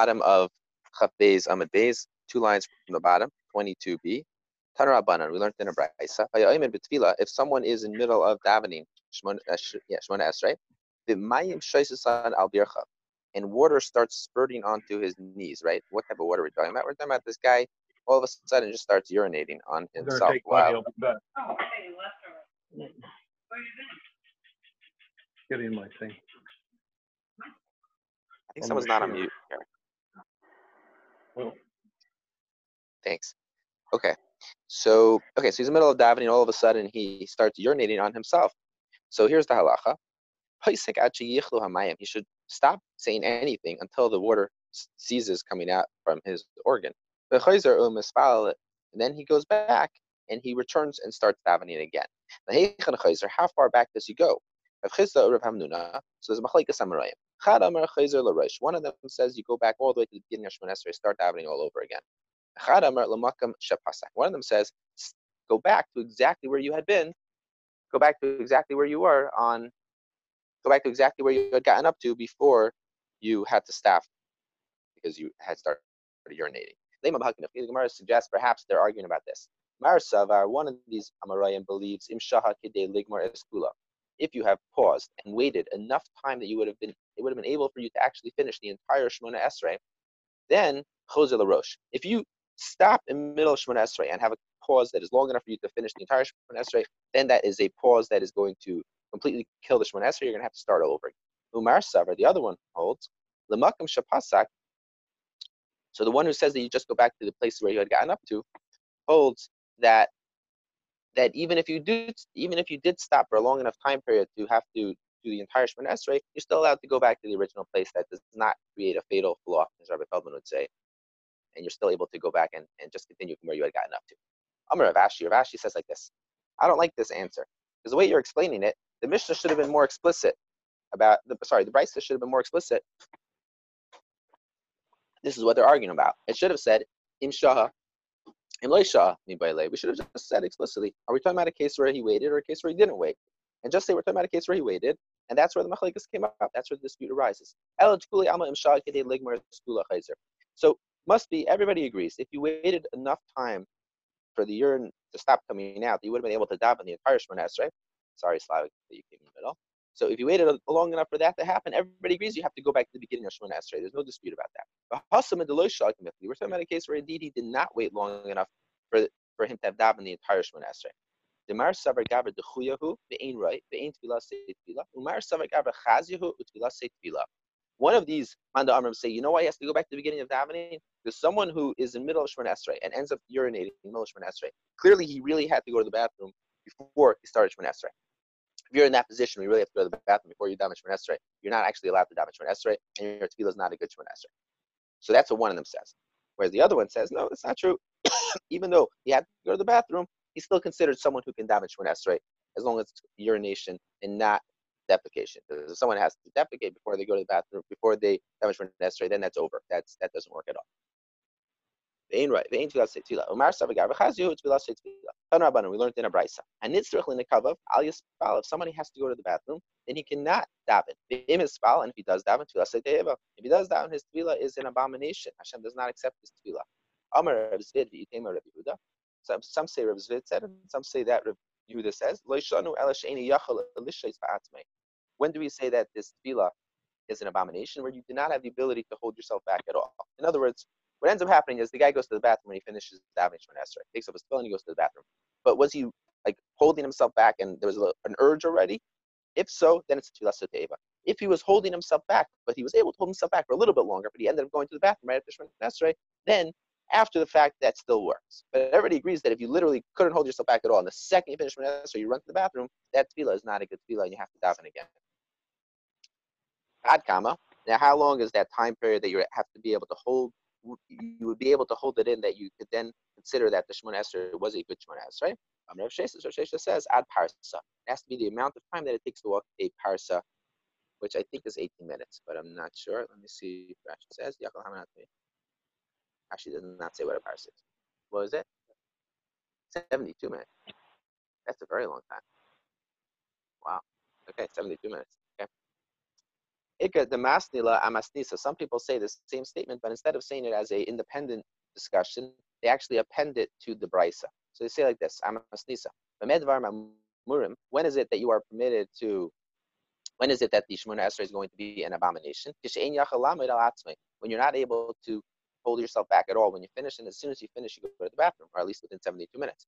bottom of Chaf Beis Amud two lines from the bottom, 22b. Tanarabanan, we learned in a braysa. If someone is in middle of davening, Shmona uh, yeah, Esrei, the mayim shoisasan al bircha, and water starts spurting onto his knees, right? What type of water are we talking about? We're talking about this guy all of a sudden just starts urinating on himself. Wow. Oh, Get in my thing. I think someone's not on mute here. Thanks. Okay. So, okay, so he's in the middle of davening. All of a sudden, he starts urinating on himself. So here's the halacha. He should stop saying anything until the water ceases coming out from his organ. Um and then he goes back and he returns and starts davening again. How far back does he go? So there's a One of them says you go back all the way to the beginning of Shemon Esrei, start davening all over again. One of them says go back to exactly where you had been, go back to exactly where you were on, go back to exactly where you had gotten up to before you had to stop because you had started urinating. The Gemara suggests perhaps they're arguing about this. Mar one of these Amoraim believes Im Shaha Ligmar Eskula. If you have paused and waited enough time that you would have been, it would have been able for you to actually finish the entire Shemona Esrei, then Choser Rosh. If you stop in middle of Shemona Esrei and have a pause that is long enough for you to finish the entire Shemona Esrei, then that is a pause that is going to completely kill the Shemona Esrei. You're going to have to start all over. Umar Savar, the other one holds, Lemakam Shapasak, so the one who says that you just go back to the place where you had gotten up to holds that that even if you do even if you did stop for a long enough time period to have to do the entire Shemon Esrei, you're still allowed to go back to the original place. That does not create a fatal flaw, as Rabbi Feldman would say, and you're still able to go back and, and just continue from where you had gotten up to. Amar Rav Ashi, Rav Ashi says like this. I don't like this answer because the way you're explaining it, the Mishnah should have been more explicit about the sorry, the Brisa should have been more explicit this is what they're arguing about. It should have said, Im Shaha, Im We should have just said explicitly, are we talking about a case where he waited or a case where he didn't wait? And just say we're talking about a case where he waited, and that's where the machalikas came up. That's where the dispute arises. So must be everybody agrees. If you waited enough time for the urine to stop coming out, you would have been able to daven the entire Shemona right? Sorry, Slavic, that you came in the middle. So if you waited long enough for that to happen, everybody agrees you have to go back to the beginning of Shemona Esrei. There's no dispute about that. We're talking about a case where indeed he did not wait long enough for, for him to have davened the entire Shemona Esrei. Demar savar gaver dechuyahu tefillah tefillah. Umar savar chazyahu utefillah tefillah. One of these Manda Amram say, you know why he has to go back to the beginning of davening? Because someone who is in middle of Shemon Esrei and ends up urinating in the middle of Shemon Esrei, clearly he really had to go to the bathroom before he started Shemon Esrei if you're in that position, you really have to go to the bathroom before you daven Shemon Esrei. You're not actually allowed to daven Shemon Esrei, and your tefillah is not a good Shemon Esrei. So that's what one of them says. Whereas the other one says, no, that's not true. Even though he had to go to the bathroom, he's still considered someone who can daven Shemon Esrei as long as it's urination and not defecation. Because if someone has to defecate before they go to the bathroom, before they daven Shemon Esrei, then that's over. That's that doesn't work at all. Say say we learned in a brisa. And nitzrich l'nekavav al. If somebody has to go to the bathroom, then he cannot daven. And if he does daven, say. If he does daven, his tefillah is an abomination. Hashem does not accept his tefillah. Some, some say Rav Zvid said it, some say that Rav Yehuda says. When do we say that this tefillah is an abomination where you do not have the ability to hold yourself back at all? In other words, what ends up happening is the guy goes to the bathroom when he finishes davening Shemon Esrei, takes up his pill and he goes to the bathroom. But was he like holding himself back and there was a, an urge already? If so, then it's a tefillah soteva. If he was holding himself back, but he was able to hold himself back for a little bit longer, but he ended up going to the bathroom right after Shemon Esrei, then after the fact, that still works. But everybody agrees that if you literally couldn't hold yourself back at all, and the second you finish Shemon Esrei, you run to the bathroom, that tefillah is not a good tefillah, and you have to daven again. Ad kama. Now, how long is that time period that you have to be able to hold you would be able to hold it in that you could then consider that the Shemon Esrei was a good Shemon Esrei. Um, Rav Shesha says ad parsa. It has to be the amount of time that it takes to walk a parsa, which I think is 18 minutes, but I'm not sure. Let me see if Rashi says. Actually, does not say what a parsa is. What is it? 72 minutes. That's a very long time. Wow. Okay, 72 minutes. The masnila uh, amasnisa. Some people say the same statement, but instead of saying it as a independent discussion, they actually append it to the brisa. So they say like this: amasnisa. When is it that you are permitted to? When is it that the Shemona Esrei is going to be an abomination? When you're not able to hold yourself back at all. When you finish, and as soon as you finish, you go to the bathroom, or at least within 72 minutes.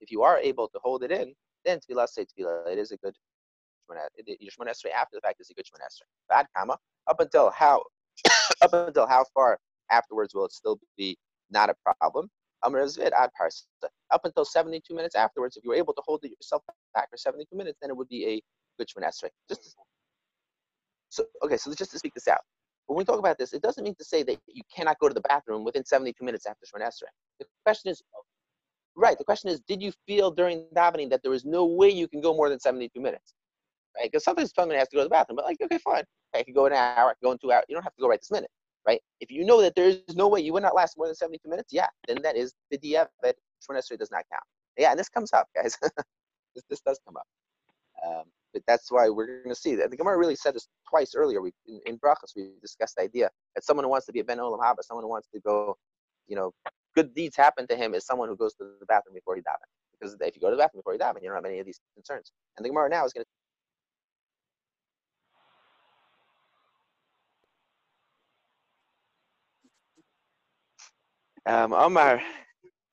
If you are able to hold it in, then. It is a good your Shemona Esrei after the fact is a good Shemona Esrei. Bad kama up until how up until how far afterwards will it still be not a problem? Up until 72 minutes afterwards, if you were able to hold it yourself back for 72 minutes, then it would be a good Shemona Esrei. Just so okay, so just to speak this out. When we talk about this, it doesn't mean to say that you cannot go to the bathroom within 72 minutes after Shemona Esrei. The question is, right? The question is, did you feel during davening that there was no way you can go more than 72 minutes? Right? Because sometimes someone has to go to the bathroom, but like, okay, fine. I can go in an hour, I can go in two hours. You don't have to go right this minute, right? If you know that there is no way you would not last more than 72 minutes, yeah, then that is the DF that Shemona does not count. Yeah, and this comes up, guys. this, this does come up. Um, but that's why we're going to see that. The Gemara really said this twice earlier. We, in, in Brachas, we discussed the idea that someone who wants to be a Ben Olam Haba, someone who wants to go, you know, good deeds happen to him is someone who goes to the bathroom before he daven. Because if you go to the bathroom before you daven, you don't have any of these concerns. And the Gemara now is going to Um, Omar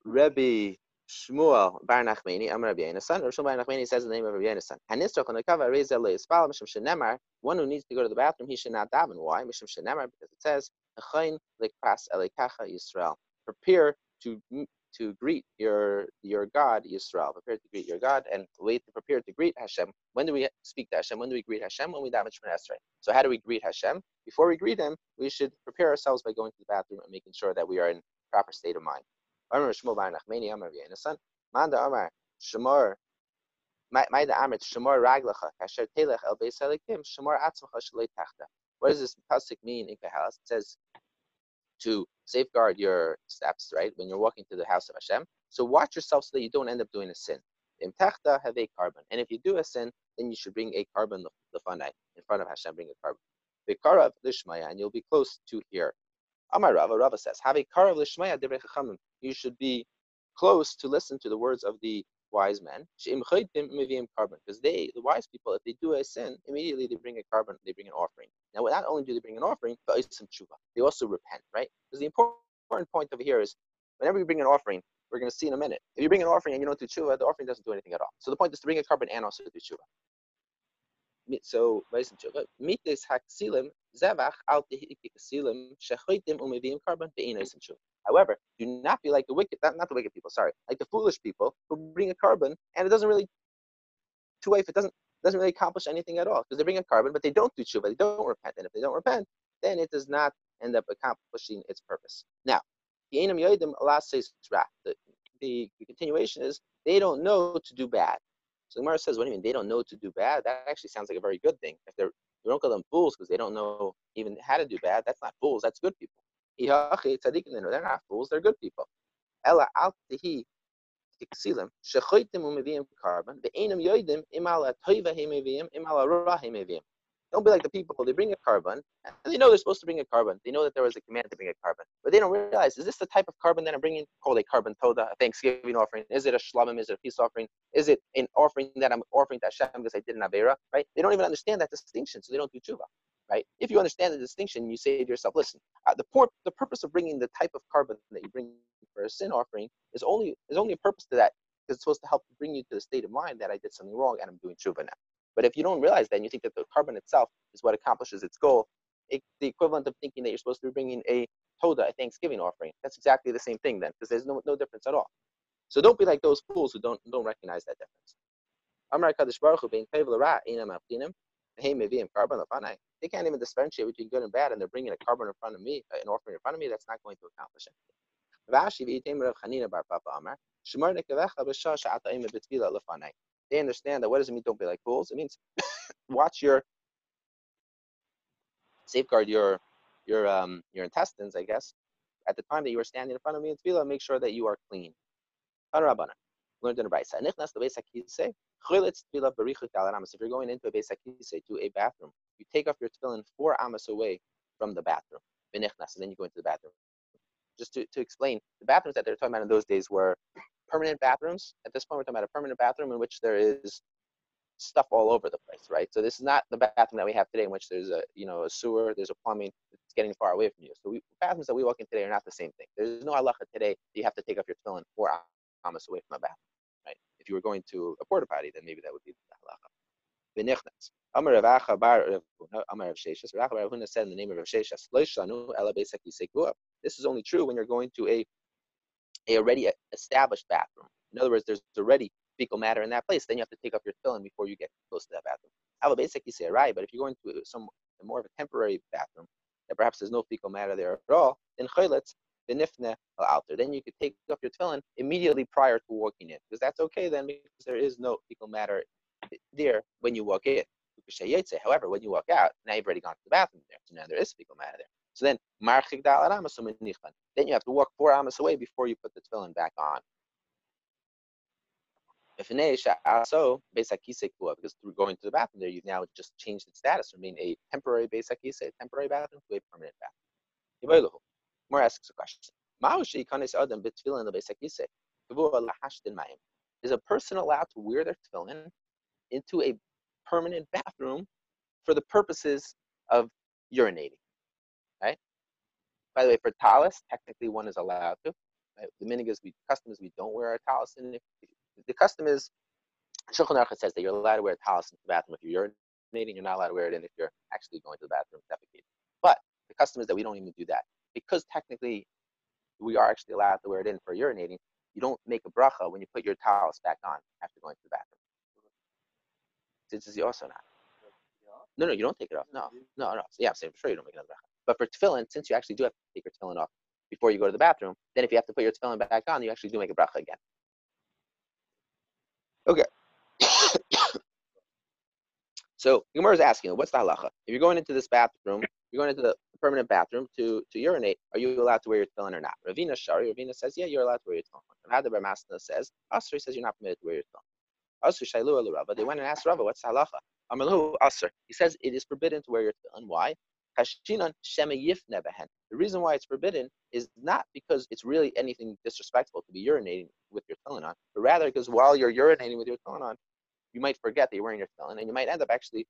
Rebbe Shmuel Bar Nachmani, Amar Rabbi Yonasan. Rabbi Shmuel Bar Nachmani says the name of Rabbi Yonasan. Hanisrach on the cover, Reza Le Yispal, Mishum Shenemar. One who needs to go to the bathroom, he should not daven. Why? Mishum Shenemar, because it says, Echain Likpas Elikacha Yisrael. Prepare to to greet your your God Yisrael. Prepare to greet your God and wait to prepare to greet Hashem. When do we speak to Hashem? When do we greet Hashem? When we daven Shemon Esrei. So how do we greet Hashem? Before we greet Him, we should prepare ourselves by going to the bathroom and making sure that we are in proper state of mind. Shmuel Bar Kasher Telech El Beis Elikim Atzmacha Shalei Tachta. What does this pasuk mean in Koheles? It says to safeguard your steps, right? When you're walking to the house of Hashem. So watch yourself so that you don't end up doing a sin. In Tachta have a korban, And if you do a sin, then you should bring a korban the in front of Hashem, bring a korban. Vikarav Lishmaya, and you'll be close to here. Amar Rava, Rava says, Have a. You should be close to listen to the words of the wise men. Because they, the wise people, if they do a sin, immediately they bring a korban, they bring an offering. Now, not only do they bring an offering, but they also repent, right? Because the important point over here is whenever you bring an offering, we're going to see in a minute. If you bring an offering and you don't do tshuva, the offering doesn't do anything at all. So the point is to bring a korban and also do tshuva. So, mitis haksilim zevach al be'inosim tshuva. However, do not be like the wicked, not, not the wicked people, sorry, like the foolish people who bring a korban and it doesn't really, to if it doesn't doesn't really accomplish anything at all because they bring a korban, but they don't do tshuva, they don't repent, and if they don't repent, then it does not end up accomplishing its purpose. Now, the the, the continuation is they don't know to do bad. So the Gemara says, what do you mean they don't know to do bad? That actually sounds like a very good thing. If they're you don't call them fools because they don't know even how to do bad. That's not fools. That's good people. They're not fools. They're good people. Ella al hemeviim. Don't be like the people. They bring a korban, and they know they're supposed to bring a korban. They know that there was a command to bring a korban, but they don't realize: is this the type of korban that I'm bringing? Called a korban toda, a Thanksgiving offering? Is it a shlamim? Is it a peace offering? Is it an offering that I'm offering to Hashem because I did an avera? Right? They don't even understand that distinction, so they don't do tshuva. Right? If you understand the distinction, you say to yourself, listen, uh, the, por- the purpose of bringing the type of korban that you bring for a sin offering is only is only a purpose to that because it's supposed to help bring you to the state of mind that I did something wrong and I'm doing tshuva now. But if you don't realize that and you think that the korban itself is what accomplishes its goal, it's the equivalent of thinking that you're supposed to be bringing a toda, a Thanksgiving offering. That's exactly the same thing then, because there's no, no difference at all. So don't be like those fools who don't don't recognize that difference. They can't even differentiate between good and bad, and they're bringing a korban in front of me, uh, an offering in front of me. That's not going to accomplish anything they understand that what does it mean don't be like fools? It means watch your safeguard your your um your intestines, I guess. At the time that you are standing in front of me in tefillah, make sure that you are clean. Learned in the Brisa. If you're going into a Beis to a bathroom, you take off your tefillin four amas away from the bathroom. Benichnas, and then you go into the bathroom. Just to, to explain, the bathrooms that they're talking about in those days were permanent bathrooms. At this point, we're talking about a permanent bathroom in which there is stuff all over the place, right? So this is not the bathroom that we have today, in which there's a you know a sewer, there's a plumbing, it's getting far away from you. So we, bathrooms that we walk in today are not the same thing. There's no halacha today. You have to take off your tefillin four amas away from a bathroom, right? If you were going to a porta potty, then maybe that would be the halacha. V'nichnas. Amar Rav Acha bar Amar Rav Sheshas. Rav Rav Huna said in the name of Rav Sheshas, This is only true when you're going to a a already established bathroom. In other words, there's already fecal matter in that place. Then you have to take off your tefillin before you get close to that bathroom. Ela basically say right, but if you're going to some more of a temporary bathroom that perhaps there's no fecal matter there at all, then chayletz benifne alter. Then you could take off your tefillin immediately prior to walking in, because that's okay then because there is no fecal matter there when you walk in. However, when you walk out, now you've already gone to the bathroom there, so now there is fecal matter there. So then, then you have to walk four amas away before you put the tefillin back on. Because through going to the bathroom there, you've now just changed its status from being a temporary Besakise, temporary bathroom, to a permanent bathroom. More asks a question. Is a person allowed to wear their tefillin into a permanent bathroom for the purposes of urinating? By the way, for talis, technically one is allowed to. Right? The minhag is we custom is we don't wear our talis, and if, the custom is Shulchan Aruch says that you're allowed to wear a talis in the bathroom if you're urinating. You're not allowed to wear it in if you're actually going to the bathroom defecating. But the custom is that we don't even do that because technically we are actually allowed to wear it in for urinating. You don't make a bracha when you put your talis back on after going to the bathroom. This is also not. No, no, you don't take it off. No, no, no. Yeah, I'm saying for sure you don't make another bracha. But for tefillin, since you actually do have to take your tefillin off before you go to the bathroom, then if you have to put your tefillin back on, you actually do make a bracha again. Okay. so Gemara is asking, what's the halacha? If you're going into this bathroom, you're going into the permanent bathroom to, to urinate, are you allowed to wear your tefillin or not? Ravina Shari, Ravina says, yeah, you're allowed to wear your tefillin. Rav Masna says, Asri says you're not permitted to wear your tefillin. Asri Shailu Rava. They went and asked Rava, what's the halacha? Amalu Asr. He says it is forbidden to wear your tefillin. Why? The reason why it's forbidden is not because it's really anything disrespectful to be urinating with your tefillin on, but rather because while you're urinating with your tefillin on, you might forget that you're wearing your tefillin, and you might end up actually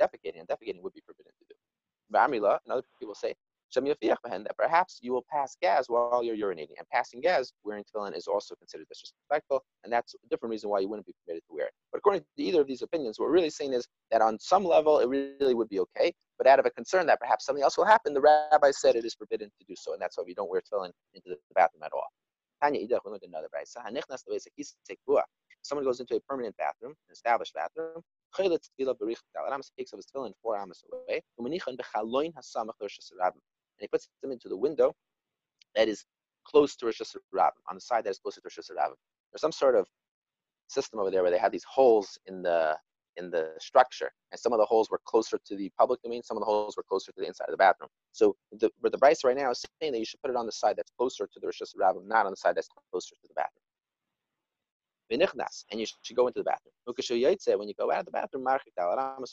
defecating, and defecating would be forbidden to do. Amila, and other people say, that perhaps you will pass gas while you're urinating. And passing gas wearing tefillin is also considered disrespectful, and that's a different reason why you wouldn't be permitted to wear it. But according to either of these opinions, what we're really saying is that on some level it really would be okay, but out of a concern that perhaps something else will happen, the rabbi said it is forbidden to do so, and that's why we don't wear tefillin into the bathroom at all. Someone goes into a permanent bathroom, an established bathroom, takes of his tefillin four amos away, and he puts them into the window that is close to reshus harabim, on the side that is closer to reshus harabim. There's some sort of system over there where they had these holes in the in the structure, and some of the holes were closer to the public domain, some of the holes were closer to the inside of the bathroom. So the, but the Bryce right now is saying that you should put it on the side that's closer to the reshus harabim, not on the side that's closer to the bathroom. And you should go into the bathroom. When you go out of the bathroom,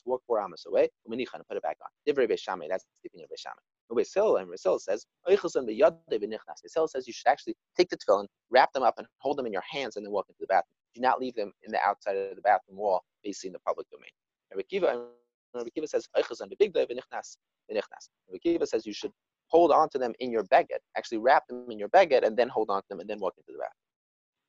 walk four amas away, and put it back on. That's the opinion of Beishamai. Beis Hillel and Beis Hillel says, says you should actually take the tefillin, wrap them up, and hold them in your hands, and then walk into the bathroom. Do not leave them in the outside of the bathroom wall, facing the public domain. Rabbi Akiva says, Rabbi says you should hold on to them in your beged, actually wrap them in your beged, and then hold on to them, and then walk into the bathroom.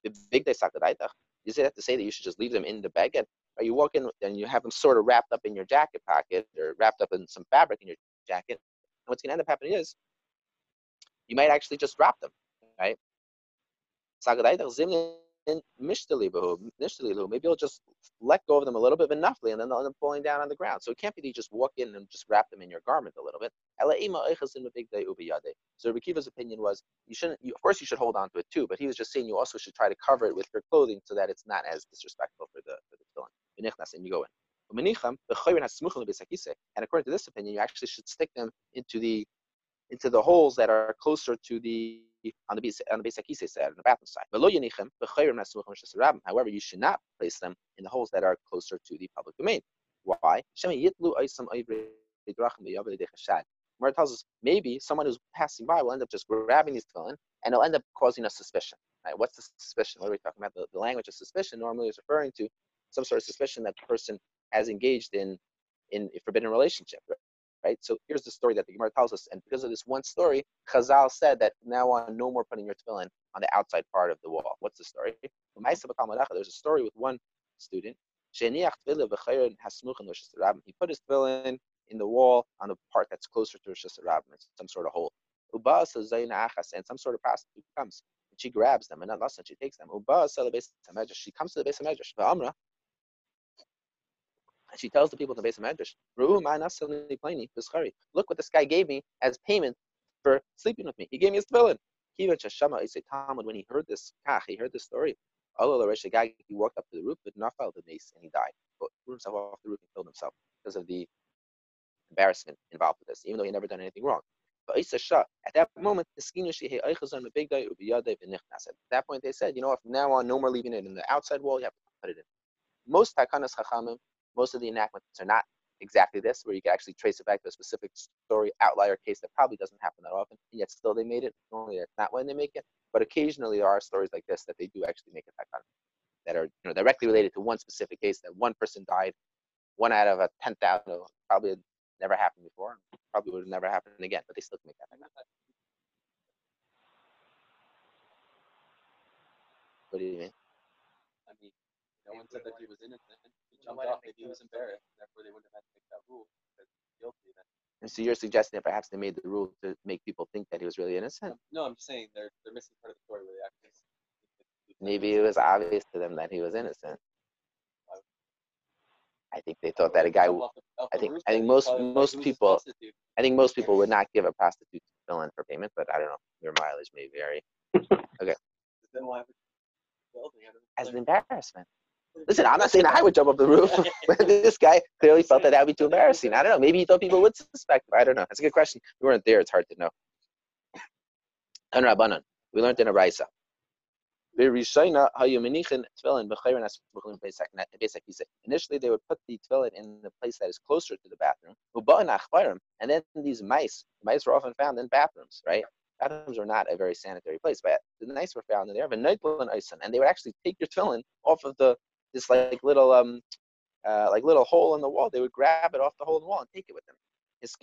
The big day say that to say that you should just leave them in the beged. Or you walk in and you have them sort of wrapped up in your jacket pocket or wrapped up in some fabric in your jacket, what's going to end up happening is you might actually just drop them, right? Maybe you'll just let go of them a little bit enoughly, and then they'll end up falling down on the ground. So it can't be that you just walk in and just wrap them in your garment a little bit. So Rabbi Akiva's opinion was you shouldn't. You, of course, you should hold on to it too, but he was just saying you also should try to cover it with your clothing so that it's not as disrespectful for the for the tefillin. And you go in. And according to this opinion, you actually should stick them into the into the holes that are closer to the on the on the Beisakise side, on the bathroom side. However, you should not place them in the holes that are closer to the public domain. Why? Gemara tells us maybe someone who's passing by will end up just grabbing these tefillin and it'll end up causing a suspicion. Right? What's the suspicion? What are we talking about? The, the language of suspicion normally is referring to some sort of suspicion that the person has engaged in in a forbidden relationship. Right? So here's the story that the Gemara tells us, and because of this one story, Chazal said that now on no more putting your tefillin on the outside part of the wall. What's the story? There's a story with one student. He put his tefillin in the wall on the part that's closer to reshus harabim, some sort of hole. And some sort of prostitute comes and she grabs them and and she takes them. She comes to the Beis HaMedrash. She tells the people in the Beis HaMedrash, Look what this guy gave me as payment for sleeping with me. He gave me his tefillin. When he heard this, he heard this story. He walked up to the roof, but not fell the mace, and he died. But threw himself off the roof and killed himself because of the embarrassment involved with this, even though he never done anything wrong. But at that moment, at that point, they said, you know, from now on, no more leaving it in the outside wall. You have to put it in. Most takanas chachamim, most of the enactments are not exactly this, where you can actually trace it back to a specific story, outlier case that probably doesn't happen that often, and yet still they made it. Normally, that's not when they make it, but occasionally there are stories like this that they do actually make it takana that are you know directly related to one specific case that one person died, one out of a ten thousand, probably never happened before. Probably would have never happened again, but they still make that happen. What do you mean? I mean, no one said that he was innocent. He jumped off. Maybe he was embarrassed. Therefore, they wouldn't have had to make that rule because he's guilty. Then. And so you're suggesting that perhaps they made the rule to make people think that he was really innocent? No, I'm just saying they're they're missing part of the story where they actually. Maybe it was obvious to them that he was innocent. I think they thought that a guy. I think I think most most people. I think most people would not give a prostitute fill in for payment, but I don't know. Your mileage may vary. Okay. As an embarrassment. Listen, I'm not saying I would jump up the roof, this guy clearly felt that that would be too embarrassing. I don't know. Maybe he thought people would suspect. I don't know. That's a good question. We weren't there. It's hard to know. We learned in a Raisa. Initially, they would put the tefillin in the place that is closer to the bathroom. And then these mice, mice were often found in bathrooms, right? Bathrooms are not a very sanitary place, but the mice were found in there. And they would actually take your tefillin off of the this like little um uh, like little hole in the wall. They would grab it off the hole in the wall and take it with them. So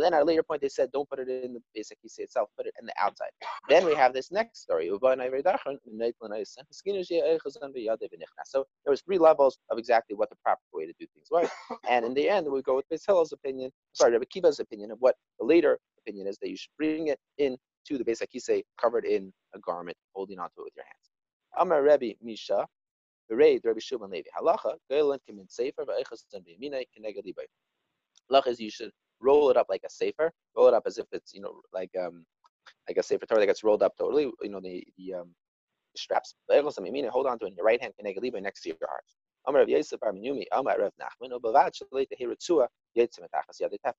then at a later point they said, don't put it in the Beis Hakise itself, put it in the outside. Then we have this next story. So there was three levels of exactly what the proper way to do things was. And in the end, we go with Beis Hillel's opinion, sorry, Rabbi Akiva's opinion of what the later opinion is that you should bring it in to the Beis Hakise covered in a garment, holding onto it with your hands. Amar Misha, Shimon Levi. Halacha. Halacha is you should roll it up like a sefer, roll it up as if it's, you know, like um, like a sefer Torah that gets rolled up totally, you know, the, the um, straps. Hold on to it in your right hand, next to your heart. Amar Yosef Bar Amar Rav Nachman, Ubavad Shalei Yetzim Etachas Tefach.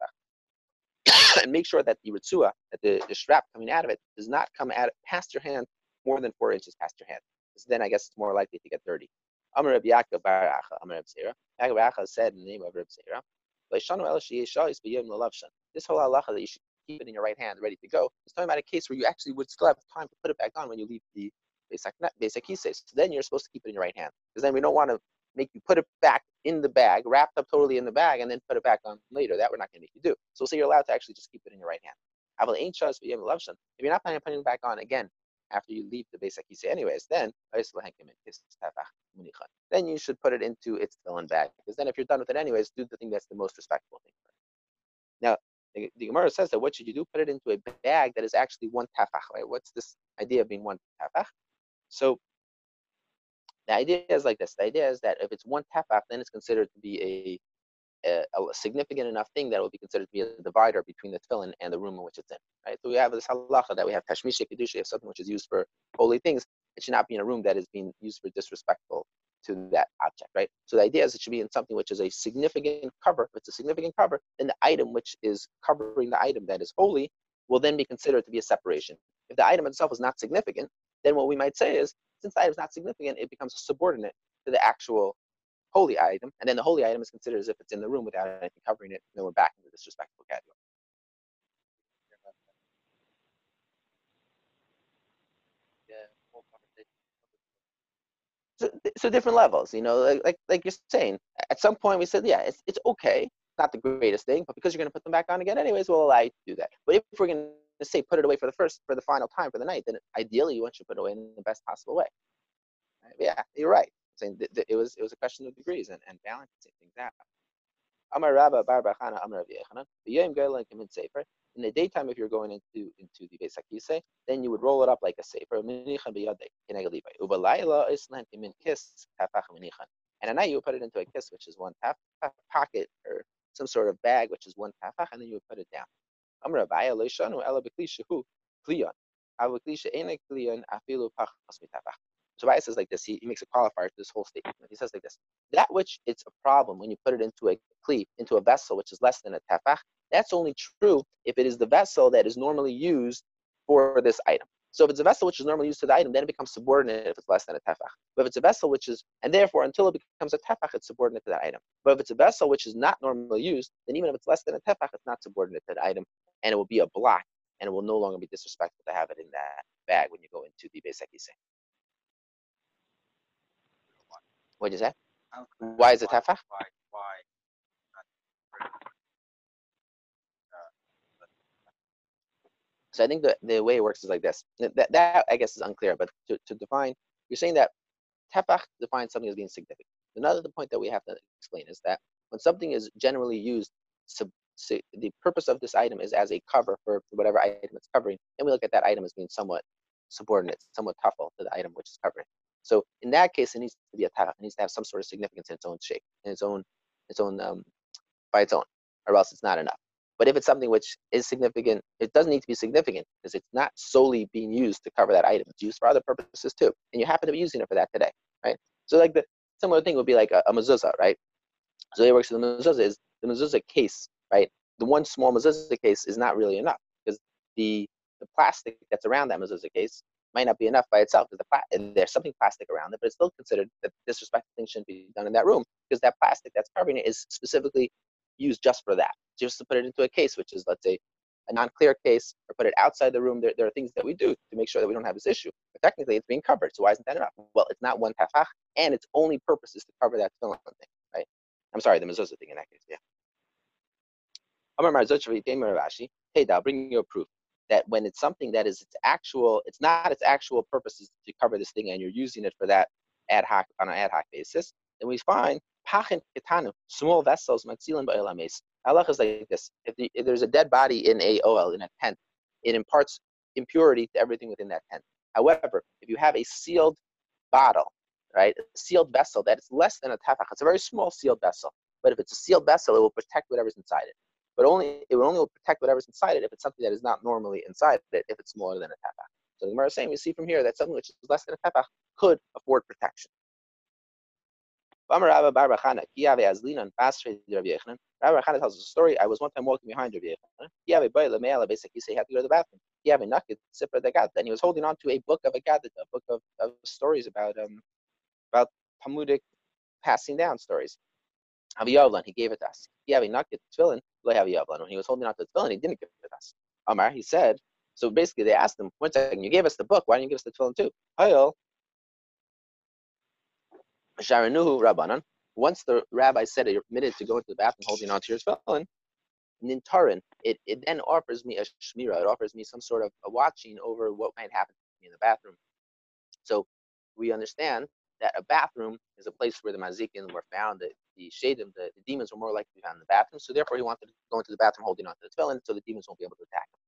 And make sure that the ritzua, that the, the strap coming out of it, does not come out past your hand more than four inches past your hand then I guess it's more likely to get dirty. Amar Rabbi Yaakov Bar Acha, Amar Rabbi Zera. Yaakov Acha said in the name of Rabbi Zera, this whole halacha that you should keep it in your right hand ready to go is talking about a case where you actually would still have time to put it back on when you leave the basic basic So then you're supposed to keep it in your right hand because then we don't want to make you put it back in the bag, wrapped up totally in the bag, and then put it back on later. That we're not going to make you do. So we'll say you're allowed to actually just keep it in your right hand. If you're not planning on putting it back on again, after you leave the Beis Hakisei anyways, then then you should put it into its tefillin bag. Because then if you're done with it anyways, do the thing that's the most respectable thing. Now, the, Gemara says that what should you do? Put it into a bag that is actually one tafach, right? What's this idea of being one tafach? So the idea is like this. The idea is that if it's one tafach, then it's considered to be a a, significant enough thing that will be considered to be a divider between the tefillin and the room in which it's in. Right? So we have this halacha that we have tashmisha kedusha, have something which is used for holy things. It should not be in a room that is being used for disrespectful to that object, right? So the idea is it should be in something which is a significant cover. If it's a significant cover, then the item which is covering the item that is holy will then be considered to be a separation. If the item itself is not significant, then what we might say is, since the item is not significant, it becomes subordinate to the actual holy item, and then the holy item is considered as if it's in the room without anything covering it. And then we're back into this respectful category. Yeah, whole conversation. so, so different levels, you know, like, like like you're saying. At some point, we said, yeah, it's it's okay, not the greatest thing, but because you're going to put them back on again, anyways, we'll allow you to do that. But if we're going to say put it away for the first, for the final time for the night, then ideally you want you to put it away in the best possible way. Right? Yeah, you're right. Saying that, that it was it was a question of degrees and, and balancing things out. Amar Bar Bachana Amar Golan Kamin Sefer. In the daytime, if you're going into into the Beis Hakise, then you would roll it up like a sefer. Minichan tafach minichan. And at night you would put it into a kiss, which is one taf, taf- pocket or some sort of bag, which is one tafach, and then you would put it down. Amar leishanu ela kliyon. Abaya says like this. He, he makes a qualifier to this whole statement. He says like this: that which it's a problem when you put it into a kli, into a vessel which is less than a tafach. That's only true if it is the vessel that is normally used for this item. So if it's a vessel which is normally used to the item, then it becomes subordinate if it's less than a tefach. But if it's a vessel which is, and therefore until it becomes a tefach, it's subordinate to that item. But if it's a vessel which is not normally used, then even if it's less than a tefach, it's not subordinate to the item, and it will be a block, and it will no longer be disrespectful to have it in that bag when you go into the Beis Hakise. What'd you say? Why is it? Why? So I think the, the way it works is like this. That, that I guess is unclear, but to, to define, you're saying that tefach defines something as being significant. Another point that we have to explain is that when something is generally used, sub, si- the purpose of this item is as a cover for whatever item it's covering, and we look at that item as being somewhat subordinate, somewhat tafel to the item which is covering. So in that case, it needs to be a tefach. It needs to have some sort of significance in its own shape, in its own, its own, um, by its own, or else it's not enough. But if it's something which is significant, it doesn't need to be significant because it's not solely being used to cover that item. It's used for other purposes too, and you happen to be using it for that today, right? So like the similar thing would be like a, a mezuzah, right? So it works with the mezuzah is the mezuzah case, right? The one small mezuzah case is not really enough because the the plastic that's around that mezuzah case might not be enough by itself because the pla- there's something plastic around it, but it's still considered that disrespectful thing shouldn't be done in that room because that plastic that's covering it is specifically used just for that, just to put it into a case, which is let's say a non-clear case, or put it outside the room. There, there are things that we do to make sure that we don't have this issue. But technically, it's being covered. So why isn't that enough? Well, it's not one tafach, and its only purpose is to cover that tefillin thing, right? I'm sorry, the mezuzah thing in that case, yeah. Amar Mar Zochri Tamer Rav Ashi, hey, I'll bring you a proof that when it's something that is its actual, it's not its actual purpose is to cover this thing, and you're using it for that ad hoc on an ad hoc basis, then we find pachin ketanu, small vessels, matzilin ba'elames. Allah is like this: if, the, if there's a dead body in a oil in a tent, it imparts impurity to everything within that tent. However, if you have a sealed bottle, right, a sealed vessel that is less than a tefach, it's a very small sealed vessel. But if it's a sealed vessel, it will protect whatever's inside it. But only it would only protect whatever's inside it if it's something that is not normally inside it, if it's smaller than a tefach. So the Gemara is saying we see from here that something which is less than a tefach could afford protection. Rabbi Chana tells us a story. I was one time walking behind Rabbi lemeala basically he had to go to the bathroom. He had a naked sipper the gad, and he was holding on to a book of a gad, a book of, of stories about um about Talmudic passing down stories. Aviyavlan, he gave it to us. He had a naked tefillin, When he was holding on to the tefillin, he didn't give it to us. Amar, he said. So basically, they asked him, "One second, you gave us the book. Why didn't you give us the tefillin too?" Hayol. Sharanuhu Rabbanan. Once the rabbi said you're permitted to go into the bathroom holding onto your tefillin, Nintarin, it, it then offers me a shmira. It offers me some sort of a watching over what might happen to me in the bathroom. So we understand that a bathroom is a place where the mazikin were found. The shadim, the, the demons were more likely to be found in the bathroom. So therefore, he wanted to go into the bathroom holding onto the tefillin so the demons won't be able to attack him.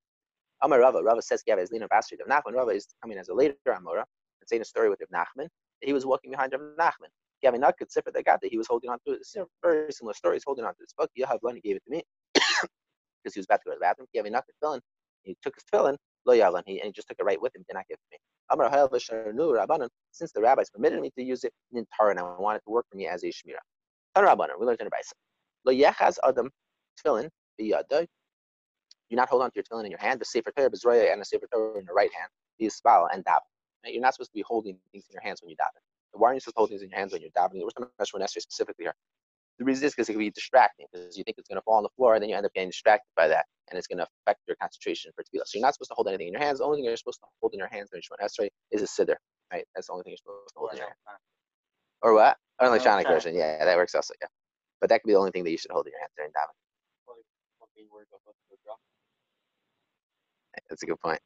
Amar Rava, Rava says, Gav is Lina Bastard of Nachman. Rava is coming as a later Amora and saying a story with Rav Nachman. that He was walking behind Rav Nachman. Gavin Nutt Sefer that got that he was holding on to. A very similar story. He's holding on to this book. Yahav Lani gave it to me because he was about to go to the bathroom. Gavin Nutt tefillin. He took his tefillin. Lo Yavan. He and he just took it right with him. Did not give it to me. Amar Hayel V'Sharnu Rabbanan. Since the rabbis permitted me to use it, Nintaran, I wanted to work for me as a shmira. We learned in the Brisa. Lo Yechaz Adam tefillin biyadai. Do not hold on to your tefillin in your hand. The Sefer Torah b'zroya and the Sefer Torah in your right hand. The Yisbal and daven. Right? You're not supposed to be holding things in your hands when you daven. Why aren't you supposed to hold things in your hands when you're davening? We're talking about specifically here. The reason is because it can be distracting because you think it's going to fall on the floor and then you end up getting distracted by that and it's going to affect your concentration for tefillah. So you're not supposed to hold anything in your hands. The only thing you're supposed to hold in your hands when you're Shemon is a siddur, right? That's the only thing you're supposed to hold in your. Or what? Or an electronic version. Yeah, that works also. Yeah, but that could be the only thing that you should hold in your hands during davening. That's a good point.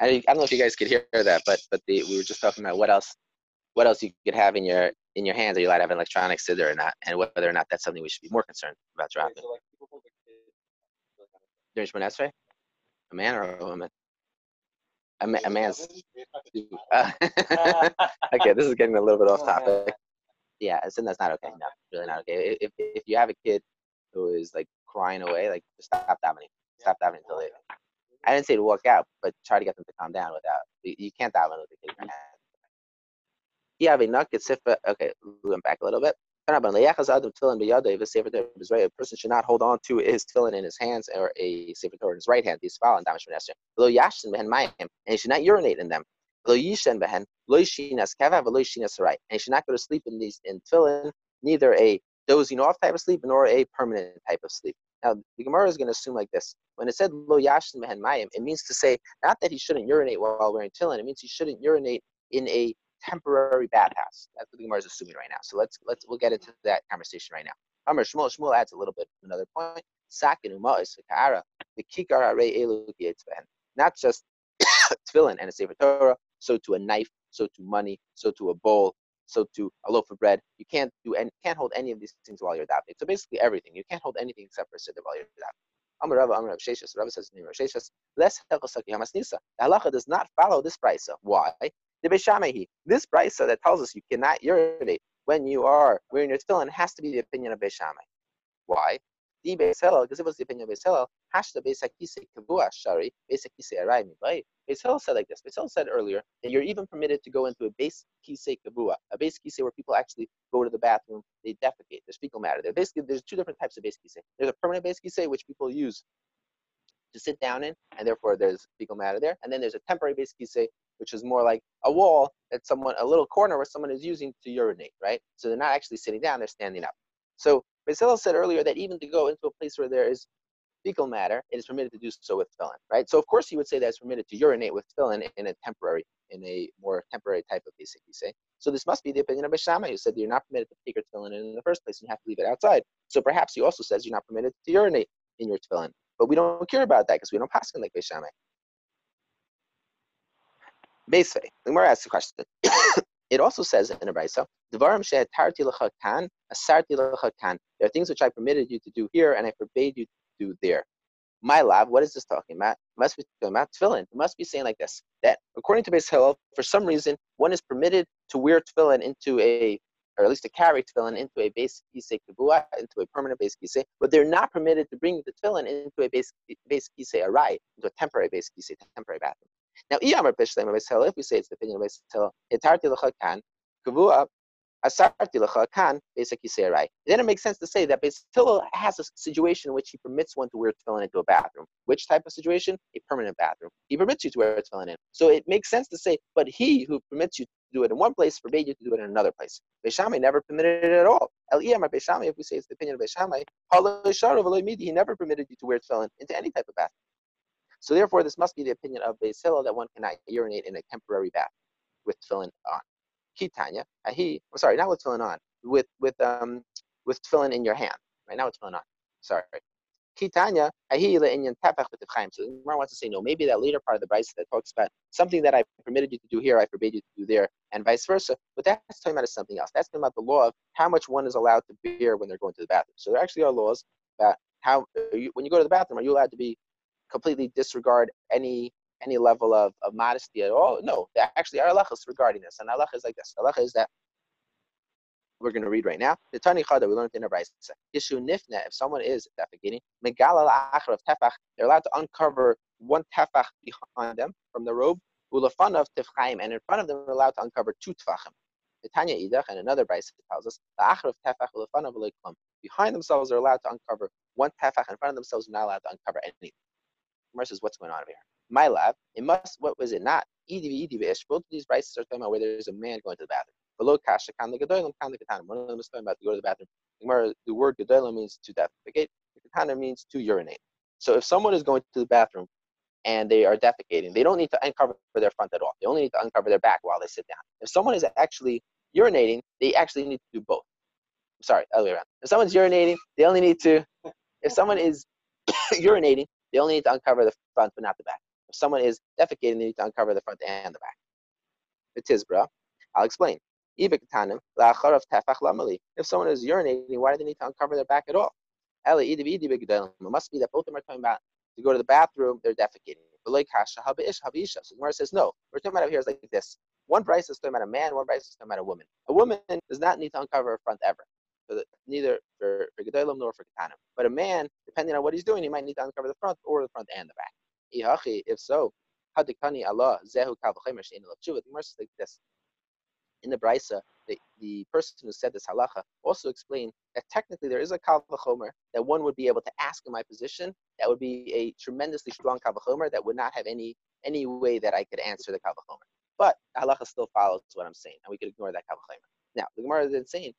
I, I don't know if you guys could hear that, but but the, we were just talking about what else, what else you could have in your in your hands. Are you allowed to have an electronic siddur or not, and whether or not that's something we should be more concerned about dropping. During Shemon Esrei, a man or a woman? A, ma- a man's. Uh, okay, this is getting a little bit off topic. Yeah, so that's not okay. No, really not okay. If if you have a kid who is like crying away, like just stop davening. Stop davening until they. I didn't say to walk out, but try to get them to calm down without. You, can't daven with the kid mm-hmm. in your hand. Yeah, but not get sifa. Uh, okay, we went back a little bit. A person should not hold on to his tefillin in his hands or a sefer Torah in his right hand. These follow and he should not urinate in them. And he should not go to sleep in these in tefillin, neither a dozing off type of sleep nor a permanent type of sleep. Now the Gemara is going to assume like this: when it said lo yashin behen mayim, it means to say not that he shouldn't urinate while wearing tefillin. It means he shouldn't urinate in a temporary bathhouse. That's what the Gemara is assuming right now. So let's let's we'll get into that conversation right now. Amr Shmuel Shmuel adds a little bit another point. Sakin is the kikar elu. Not just tefillin and a sefer Torah, so to a knife, so to money, so to a bowl, so to a loaf of bread. You can't do and can't hold any of these things while you're davening. So basically everything. You can't hold anything except for siddur while you're davening. Amar Rava, Amar Rav Sheshes. Rava says in Rav Sheshes, less helchosaki hamasnisa. The halacha does not follow this brisa. Why? The Beishamehi. This brisa that tells us you cannot urinate when you are wearing your tefillin has to be the opinion of Beishameh. Why? Beis Hillel, because it was the opinion of Beis Hillel, hashta Beisakise kavua shari Beisakise arai mibai. Beis Hillel said like this. Beis Hillel said earlier that you're even permitted to go into a base kise kavua, ah, a base kise where people actually go to the bathroom, they defecate, there's fecal matter there. Basically, there's two different types of base kise. There's a permanent base kise which people use to sit down in, and therefore there's fecal matter there. And then there's a temporary base kise, which is more like a wall that someone, a little corner where someone is using to urinate, right? So they're not actually sitting down, they're standing up. So Hillel said earlier that even to go into a place where there is fecal matter, it is permitted to do so with tefillin, right? So of course he would say that it's permitted to urinate with tefillin in a temporary, in a more temporary type of basic you say. So this must be the opinion of Bishama, who said you're not permitted to take your tefillin in, in the first place and you have to leave it outside. So perhaps he also says you're not permitted to urinate in your tefillin. But we don't care about that because we don't pass him like Bishama. Basically, the Gemara asks the question. it also says in a brisa, "Devarim she'atarti lecha kan, asarti lecha. There are things which I permitted you to do here, and I forbade you to do there. My lab, what is this talking about? It must be talking about tefillin. It must be saying like this: that according to Beis Hillel, for some reason, one is permitted to wear tefillin into a, or at least to carry tefillin into a base kisei kibua, into a permanent base kisei, but they're not permitted to bring the tefillin into a base base kisei arai, into a temporary base kisei, temporary bathroom. Now, iyamar pishlem Beis Hillel, if we say it's the opinion of Beis Hillel, etarti lecha kan, kavua, asarti lecha kan, basic arai. Then it makes sense to say that Beis has a situation in which he permits one to wear tefillin into a bathroom. Which type of situation? A permanent bathroom. He permits you to wear tefillin in. So it makes sense to say, but he who permits you to do it in one place forbade you to do it in another place. Beishamai never permitted it at all. El iyamar Beishamai, if we say it's the opinion of Beishamai, he never permitted you to wear tefillin into any type of bathroom. So therefore, this must be the opinion of Beis Hillel that one cannot urinate in a temporary bath with tefillin on. Kitanya, uh, he, I'm sorry, not with tefillin on, with with um with tefillin in your hand. Right now, it's tefillin on. Sorry. Kitanya, ahi uh, le'inyan tefach v'tivchaim. So the Gemara wants to say no. Maybe that later part of the Brisa that talks about something that I permitted you to do here, I forbade you to do there, and vice versa. But that's talking about something else. That's talking about the law of how much one is allowed to bear when they're going to the bathroom. So there actually are laws about how uh, when you go to the bathroom, are you allowed to be completely disregard any any level of, of modesty at all. No, actually are halachas regarding this, and halacha is like this. Halacha is that we're going to read right now. The Tani Chada we learned in a brayse. Yishu nifne. If someone is defecating, of tefach, they're allowed to uncover one tefach behind them from the robe. Ulafan of tefchaim, and in front of them they're allowed to uncover two tefachim. The Tanya Idach and another brayse tells us the achar of tefach ulafan of Behind themselves they're allowed to uncover one tefach. In front of themselves they're not allowed to uncover anything. Says, what's going on over here? My lab, it must, what was it not? Both of these brises are talking about where there's a man going to the bathroom. Below kasha kan gedolim. One of them is talking about to go to the bathroom. The word gedolim means to defecate. The katana means to urinate. So if someone is going to the bathroom and they are defecating, they don't need to uncover their front at all. They only need to uncover their back while they sit down. If someone is actually urinating, they actually need to do both. Sorry, other way around. If someone's urinating, they only need to. If someone is urinating, they only need to uncover the front but not the back. If someone is defecating, they need to uncover the front and the back. Bro. I'll explain. If someone is urinating, why do they need to uncover their back at all? It must be that both of them are talking about to go to the bathroom, they're defecating. So Gemara says, no, we're talking about here is like this. One price is talking about a man, one price is talking about a woman. A woman does not need to uncover her front ever. The, neither for, for Gedolim nor for Ketanim. But a man, depending on what he's doing, he might need to uncover the front or the front and the back. Ihachi, if so, Hadikani Allah, Zehu Kavachomer Shein The Gemara says like this. In the Brisa, the, the person who said this halacha also explained that technically there is a kavachomer that one would be able to ask in my position. That would be a tremendously strong kavachomer that would not have any any way that I could answer the kavachomer. But the halacha still follows what I'm saying, and we could ignore that kavachomer. Now, the Gemara is then saying,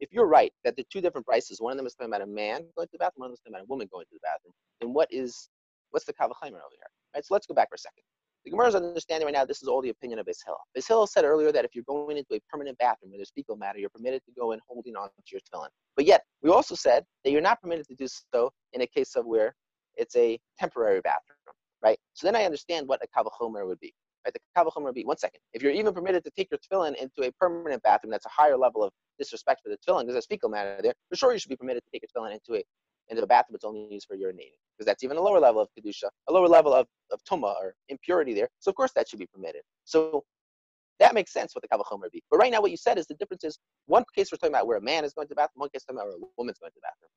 if you're right that the two different prices, one of them is talking about a man going to the bathroom, one of them is talking about a woman going to the bathroom, then what is what's the kavachomer over here? Right. So let's go back for a second. The Gemara is understanding right now, this is all the opinion of. Beis Hillel said earlier that if you're going into a permanent bathroom where there's fecal matter, you're permitted to go in holding on to your tefillin. But yet, we also said that you're not permitted to do so in a case of where it's a temporary bathroom, right? So then I understand what a kavachomer would be. Right? The kavachomer would be, one second, if you're even permitted to take your tefillin into a permanent bathroom that's a higher level of disrespect for the tefillin, there's fecal matter there, for sure you should be permitted to take your tefillin into a into a bathroom that's only used for urinating, because that's even a lower level of kedusha, a lower level of, of tuma or impurity there. So of course that should be permitted. So that makes sense what the kavachomer be. But right now what you said is the difference is one case we're talking about where a man is going to the bathroom, one case we're talking about where a woman's going to the bathroom.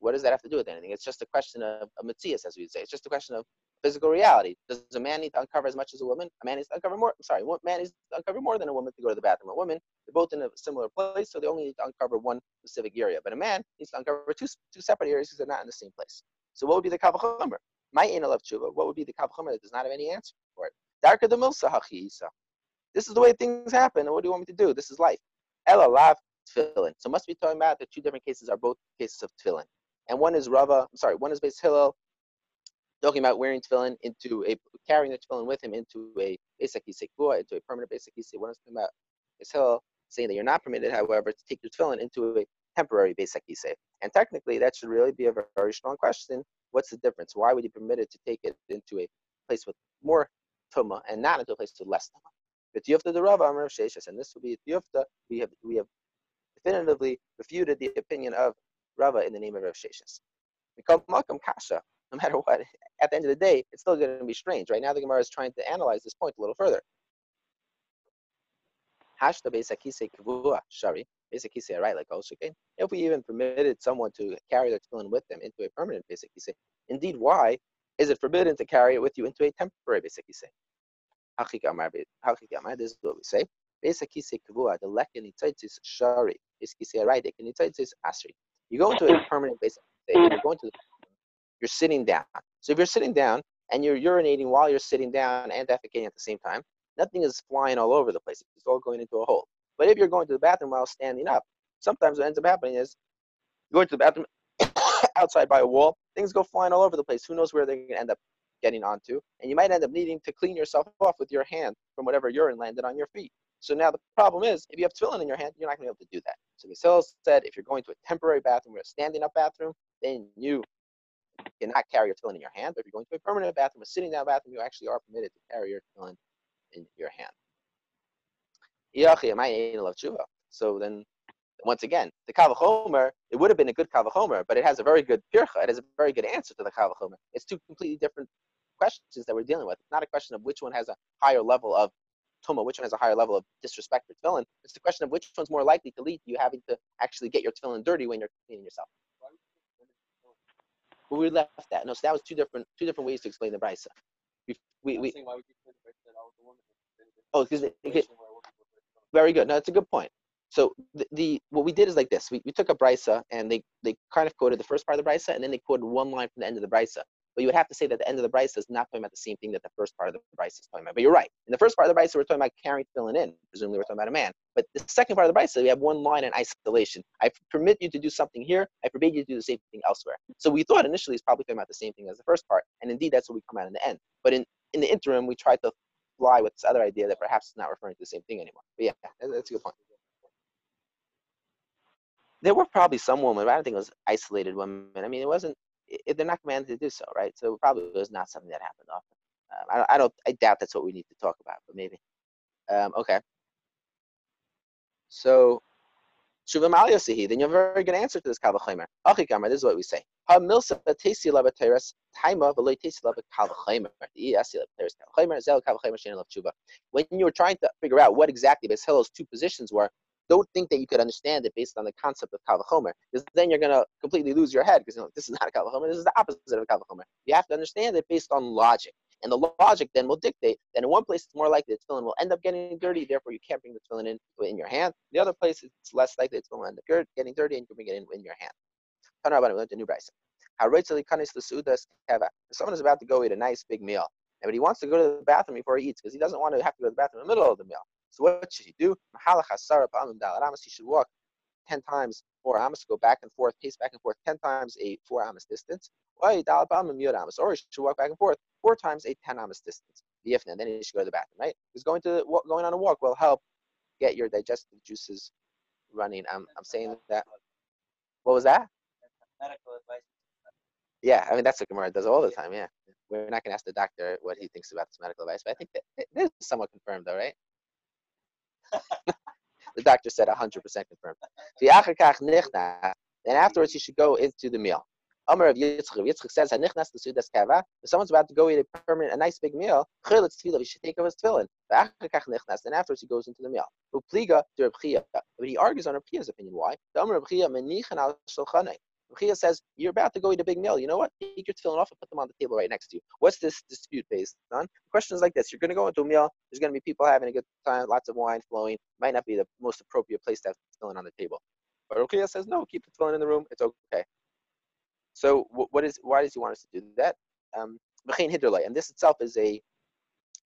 What does that have to do with anything? It's just a question of a mitzias, as we would say. It's just a question of physical reality. Does a man need to uncover as much as a woman? A man needs to uncover more. I'm sorry, one man needs to uncover more than a woman to go to the bathroom. A woman, they're both in a similar place, so they only need to uncover one specific area. But a man needs to uncover two, two separate areas because they're not in the same place. So what would be the kavachomer? My anal of tshuva, what would be the kavachomer that does not have any answer for it? Darka the milsa hachiisa. This is the way things happen, and what do you want me to do? This is life. Ella lav tefillin. So must be talking about the two different cases are both cases of tefillin. And one is Rava, I'm sorry, one is Beis Hillel, talking about wearing tefillin into a carrying the tefillin with him into a basic into a permanent basic One is talking about Beis Hillel saying that you're not permitted, however, to take your tefillin into a temporary basic And technically, that should really be a very strong question. What's the difference? Why would you permit it to take it into a place with more tuma and not into a place with less tuma? The tiyufta the Rava Amar Sheshas, and this will be tiyufta. We have we have definitively refuted the opinion of Rava in the name of Rav Sheshas. Because Malcolm Kasha, no matter what, at the end of the day, it's still going to be strange. Right now, the Gemara is trying to analyze this point a little further. Hashta Beis Hakise Kavua Shari. Beis Hakise, right, like Oshikin. If we even permitted someone to carry their tefillin with them into a permanent Beis Hakise, indeed, why is it forbidden to carry it with you into a temporary Beis Hakise? This is what we say. Beis Hakise Kavua, the Lekanitaitis Shari. Beis Hakise, right, the Asri. You go into a permanent state. You're going to, you're sitting down. So if you're sitting down and you're urinating while you're sitting down and defecating at the same time, nothing is flying all over the place. It's all going into a hole. But if you're going to the bathroom while standing up, sometimes what ends up happening is you go going to the bathroom outside by a wall, things go flying all over the place. Who knows where they're going to end up getting onto? And you might end up needing to clean yourself off with your hand from whatever urine landed on your feet. So now the problem is, if you have tefillin in your hand, you're not going to be able to do that. So Misil said, if you're going to a temporary bathroom or a standing up bathroom, then you cannot carry your tefillin in your hand. But if you're going to a permanent bathroom, a sitting down bathroom, you actually are permitted to carry your tefillin in your hand. So then, once again, the kavachomer, it would have been a good kavachomer, but it has a very good pircha. It has a very good answer to the kavachomer. It's two completely different questions that we're dealing with. It's not a question of which one has a higher level of tuma, which one has a higher level of disrespect for tefillin. It's the question of which one's more likely to lead to you having to actually get your tefillin dirty when you're cleaning yourself. Well, we left that. No, so that was two different two different ways to explain the brisa. We we, we oh because very good. No, that's a good point. So the, the, what we did is like this. We, we took a brisa and they they kind of quoted the first part of the brisa and then they quoted one line from the end of the brisa. But you would have to say that the end of the brisa is not talking about the same thing that the first part of the brisa is talking about. But you're right. In the first part of the brisa, we're talking about carrying tefillin. Presumably, we're talking about a man. But the second part of the brisa, we have one line in isolation. I permit you to do something here. I forbid you to do the same thing elsewhere. So we thought initially it's probably talking about the same thing as the first part, and indeed that's what we come out in the end. But in in the interim, we tried to fly with this other idea that perhaps it's not referring to the same thing anymore. But yeah, that's a good point. There were probably some women, but I don't think it was isolated women. I mean, it wasn't. It, they're not commanded to do so, right? So it probably was not something that happened often. Um, I, I, don't. I doubt that's what we need to talk about, but maybe. Um, okay. So Shuvam al Yosihi, then you have a very good answer to this Kavachomer. Achikamar, this is what we say. Ha milsa tesi lava teres taima v'loy tesi lava Kavachomer. When you were trying to figure out what exactly Beis Hillel's two positions were, don't think that you could understand it based on the concept of Kavachomer, because then you're going to completely lose your head, because you know, this is not a Kavachomer, this is the opposite of a Kavachomer. You have to understand it based on logic. And the logic then will dictate that in one place it's more likely the tefillin will end up getting dirty, therefore you can't bring the tefillin in, in your hand. The other place it's less likely it's going to end up getting dirty and you can bring it in, in your hand. Someone is about to go eat a nice big meal, but he wants to go to the bathroom before he eats because he doesn't want to have to go to the bathroom in the middle of the meal. So what should he do? He should walk 10 times four amas, go back and forth, pace back and forth 10 times a four amas distance. Or he should walk back and forth four times a 10 amas distance. And then he should go to the bathroom, right? Because going to going on a walk will help get your digestive juices running. I'm, I'm saying that. What was that? Medical advice. Yeah, I mean that's what Gemara does all the time. Yeah, we're not going to ask the doctor what he thinks about this medical advice, but I think that it is somewhat confirmed, though, right? the doctor said 100% confirmed. Then afterwards, he should go into the meal. Of Yitzchak. Yitzchak says, "Hanichnas kava." If someone's about to go eat a permanent, a nice big meal, chiletz tefillah, he should take off his tefillin. Then afterwards, he goes into the meal. Upliga to Reb But he argues on Reb opinion. Why? The Reb menichan al shulchanei. Chiya says, You're about to go eat a big meal. You know what? Take your tefillin off and put them on the table right next to you. What's this dispute based on? The question is like this You're going to go into a meal. There's going to be people having a good time, lots of wine flowing. Might not be the most appropriate place to have tefillin on the table. But Rukia says, No, keep the tefillin in the room. It's okay. So, what is why does he want us to do that? Um, and this itself is a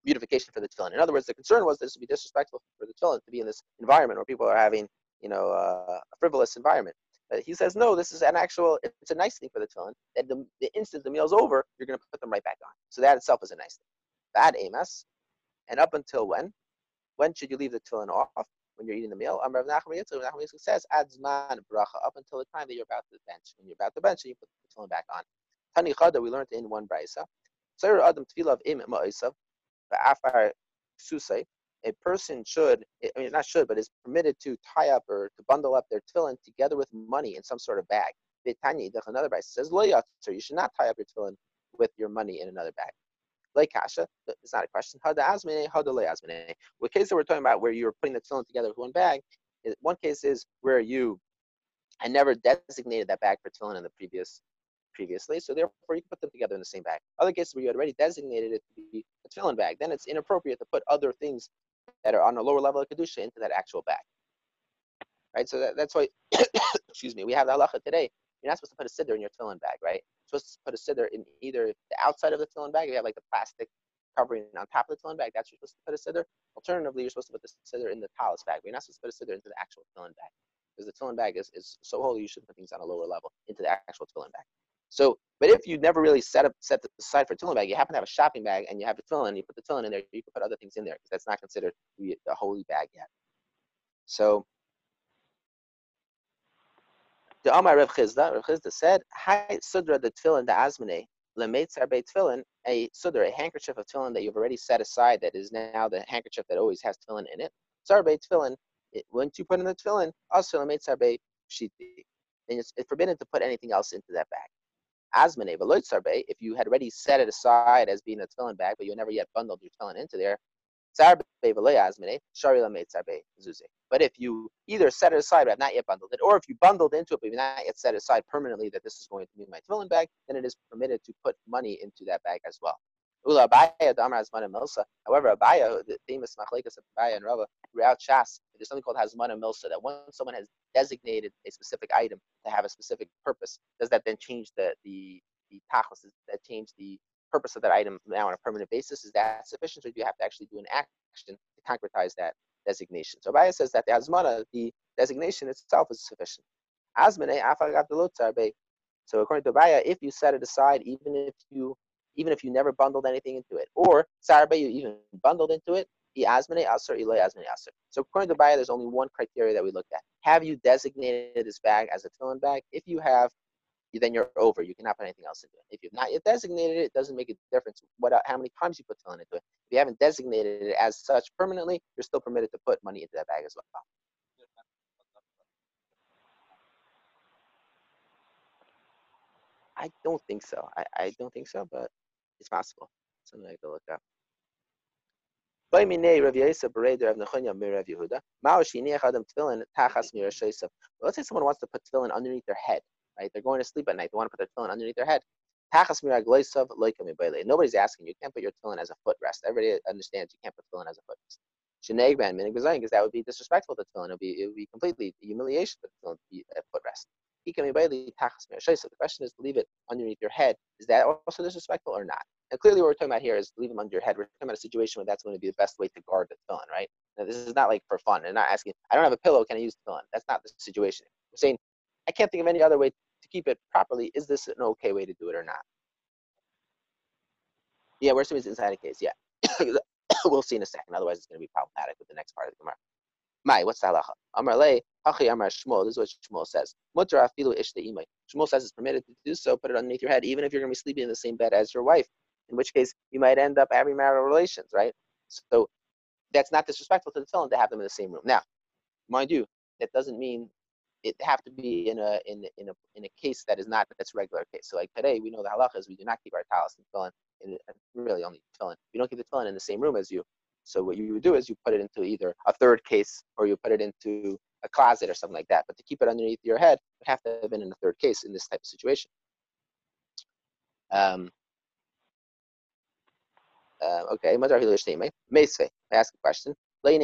beautification for the tefillin. In other words, the concern was this would be disrespectful for the tefillin to be in this environment where people are having, you know, uh, a frivolous environment. Uh, he says, no, this is an actual, it's a nice thing for the tefillin. That the, the instant the meal's over, you're going to put them right back on. So that itself is a nice thing. Bad amas. And up until when? When should you leave the tefillin off? When you're eating the meal. Amr Yitzchak, Nachman Yitzchak says, adzman bracha, up until the time that you're about to bench. When you're about to bench, you put the tefillin back on. Tani Chada, we learned in one brisa. Adam Tfilav Im Ma'isav, Ba'afar Susay, a person should, eh, I mean, not should, but is permitted to tie up or to bundle up their tefillin together with money in some sort of bag. Vitani, another bag says, you should not tie up your tefillin with your money in another bag. Like kasha, it's not a question. How the asmine, how the case that we're talking about where you're putting the tefillin together with one bag, one case is where you I never designated that bag for tefillin in the previous previously, so therefore you can put them together in the same bag. Other cases where you had already designated it to be a tefillin bag, then it's inappropriate to put other things that are on a lower level of kedusha into that actual bag. Right, so that, that's why, excuse me, we have the halacha today. You're not supposed to put a siddur in your tefillin bag, right? You're supposed to put a siddur in either the outside of the tefillin bag, if you have like the plastic covering on top of the tefillin bag, that's where you're supposed to put a siddur. Alternatively, you're supposed to put the siddur in the talis bag, you're not supposed to put a siddur into the actual tefillin bag. Because the tefillin bag is, is so holy, you should put things on a lower level into the actual tefillin bag. So, but if you never really set up set aside for a tefillin bag, you happen to have a shopping bag and you have a tefillin, and you put the tefillin in there, you can put other things in there because that's not considered the holy bag yet. So, the Amar Rav Chisda, Rav Chisda said, "Hi sudra the tefillin the asmine lemetzar be a sudra a handkerchief of tefillin that you've already set aside that is now the handkerchief that always has tefillin in it. Sar be tefillin. Once you put in the tefillin, also lemetzar be shiti. It's, it's forbidden to put anything else into that bag. Asmane sarbe, if you had already set it aside as being a tefillin bag, but you never yet bundled your tefillin into there, but if you either set it aside but have not yet bundled it, or if you bundled into it but you've not yet set aside permanently that this is going to be my tefillin bag, then it is permitted to put money into that bag as well. Ula Abaya Damar Hazmana Milsa. However, Abaya, the famous Machlekas of Abaya and Rava, throughout Shas, there's something called Hazmana Milsa, that once someone has designated a specific item to have a specific purpose, does that then change the, the, the tachlis that changed the purpose of that item now on a permanent basis. Is that sufficient, or do you have to actually do an action to concretize that designation? So Abaya says that the azmana, the designation itself, is sufficient. Azmane eh, afagav delotzar So according to Abaya, if you set it aside, even if you even if you never bundled anything into it, or sarbe you even bundled into it. So according to Abaya, there's only one criteria that we looked at. Have you designated this bag as a tefillin bag? If you have, then you're over. You cannot put anything else into it. If you've not yet designated it, it doesn't make a difference what uh, how many times you put tefillin into it. If you haven't designated it as such permanently, you're still permitted to put money into that bag as well. I don't think so. I, I don't think so, but it's possible. Something I to look up. Let's say someone wants to put tefillin underneath their head, right? They're going to sleep at night. They want to put their tefillin underneath their head. Nobody's asking you. Can't put your tefillin as a footrest. Everybody understands you can't put tefillin as a footrest. Because that would be disrespectful to tefillin. It would be, it would be completely humiliation for tefillin to be a footrest. So the question is leave it underneath your head. Is that also disrespectful or not? And clearly what we're talking about here is leave them under your head. We're talking about a situation where that's going to be the best way to guard the tefillin, right? Now, this is not like for fun. They're not asking, I don't have a pillow, can I use the tefillin? That's not the situation. We're saying, I can't think of any other way to keep it properly. Is this an okay way to do it or not? Yeah, we're assuming it's inside a case, yeah. we'll see in a second. Otherwise, it's going to be problematic with the next part of the Gemara. Mai, what's the halacha? Amar le, hachi amar Shmuel. This is what Shmuel says. Mutter afilu ishta imay. Shmuel says it's permitted to do so. Put it underneath your head, even if you're going to be sleeping in the same bed as your wife. In which case, you might end up having marital relations, right? So that's not disrespectful to the tefillin to have them in the same room. Now, mind you, that doesn't mean it have to be in a in in a in a case that is not that's regular case. So like today, we know the halacha is we do not keep our talis and tefillin in really only tefillin. We don't keep the tefillin in the same room as you. So what you would do is you put it into either a third case or you put it into a closet or something like that. But to keep it underneath your head, would have to have been in a third case in this type of situation. Um, uh, okay, I ask a question. A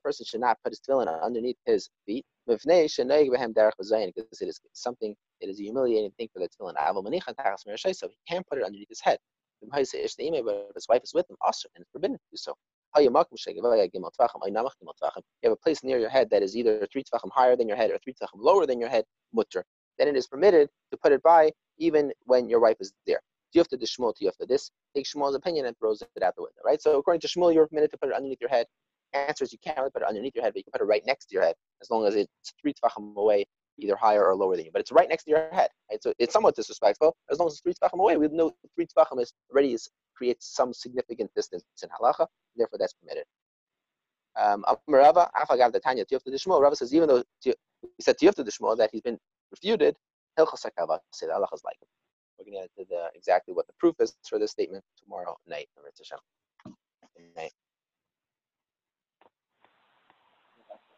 person should not put his tefillin underneath his feet because it is something, it is a humiliating thing for the tefillin. So he can't put it underneath his head. But his wife is with him, also, and it's forbidden to do so. You have a place near your head that is either three tefachim higher than your head or three tefachim lower than your head, mutter. Then it is permitted to put it by even when your wife is there. Tiyufta the Shmuel, Tiyufta this. Take Shmuel's opinion and throws it out the window, right? So according to Shmuel, you're permitted to put it underneath your head. Answer is you can't really put it underneath your head, but you can put it right next to your head as long as it's three tefachim away, either higher or lower than you. But it's right next to your head, right? So it's somewhat disrespectful. As long as it's three tefachim away, we know three tefachim is already is, creates some significant distance in halacha. Therefore, that's permitted. Um, Rava. Says even though he said the Shmuel that he's been refuted, Hilchas Hakava say the halacha is like. We're going to get into the, exactly what the proof is for this statement tomorrow night. Night.